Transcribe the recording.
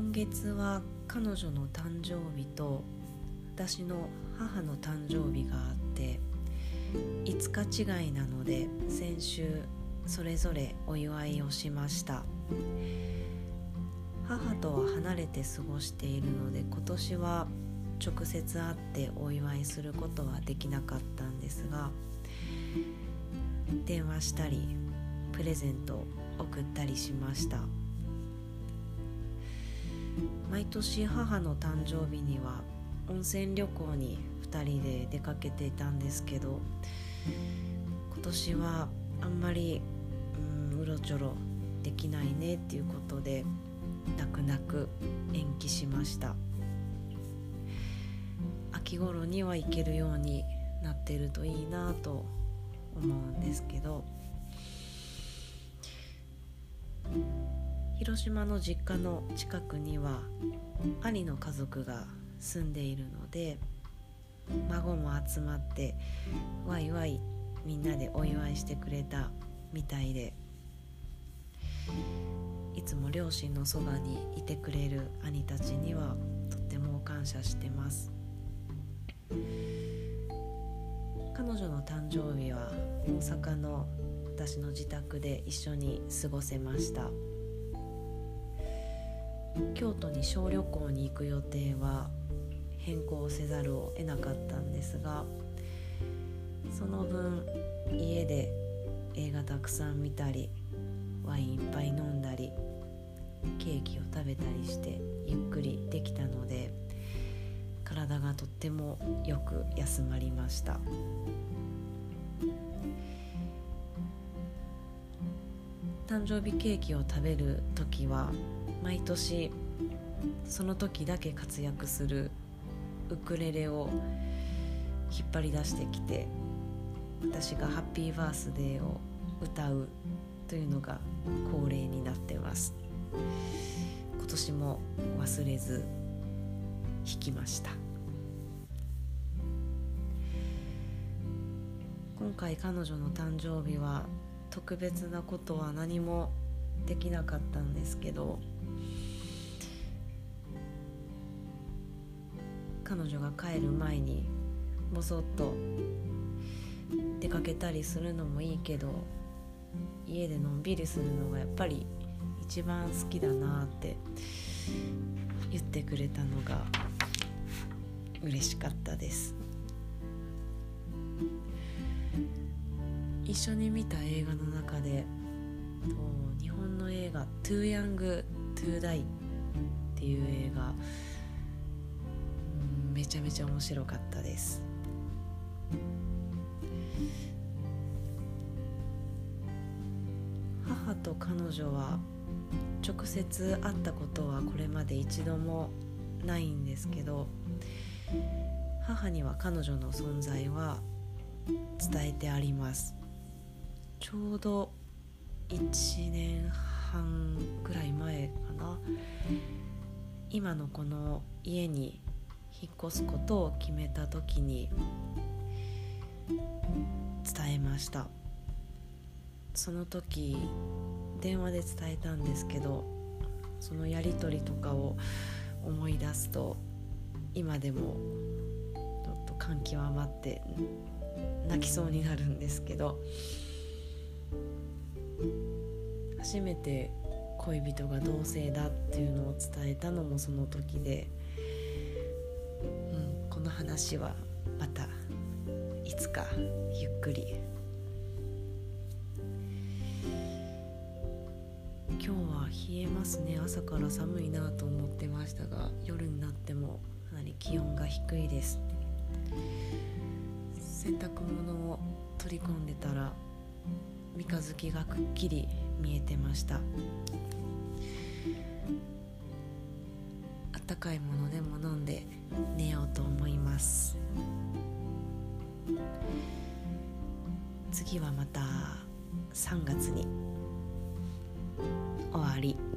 日は彼女の誕生日と私の母の誕生日があって5日違いなので先週それぞれお祝いをしました。母とは離れて過ごしているので今年は直接会ってお祝いすることはできなかったんですが電話したりプレゼントを送ったりしました。毎年母の誕生日には温泉旅行に2人で出かけていたんですけど今年はあんまりうんうろちょろできないねっていうことで泣く泣く延期しました。秋頃には行けるようになってるといいなと思うんですけど広島の実家の近くには兄の家族が住んでいるので孫も集まってワイワイみんなでお祝いしてくれたみたいでいつも両親のそばにいてくれる兄たちにはとっても感謝してます。彼女の誕生日は大阪の私の自宅で一緒に過ごせました京都に小旅行に行く予定は変更せざるを得なかったんですがその分家で映画たくさん見たりワインいっぱい飲んだりケーキを食べたりしてゆっくりできたので体がとってもよく休まりました。誕生日ケーキを食べる時は毎年その時だけ活躍するウクレレを引っ張り出してきて私が「ハッピーバースデー」を歌うというのが恒例になってます。今年も忘れず弾きました。今回彼女の誕生日は特別なことは何もできなかったんですけど彼女が帰る前にぼそっと出かけたりするのもいいけど家でのんびりするのがやっぱり一番好きだなって言ってくれたのが嬉しかったです。一緒に見た映画の中で日本の映画「トゥーヤング Too Young to Die」っていう映画。めちゃめちゃ面白かったです。母と彼女は直接会ったことはこれまで一度もないんですけど母には彼女の存在は伝えてあります。ちょうど1年今のこの家に引っ越すことを決めた時に伝えました。その時電話で伝えたんですけどそのやり取りとかを思い出すと今でもちょっと感極まって泣きそうになるんですけど初めて恋人が同性だっていうのを伝えたのもその時で、うん、この話はまたいつかゆっくり。今日は冷えますね。朝から寒いなと思ってましたが夜になってもかなり気温が低いです。洗濯物を取り込んでたら三日月がくっきり見えてました。あったかいものでも飲んで寝ようと思います。次はまた3月に終わり。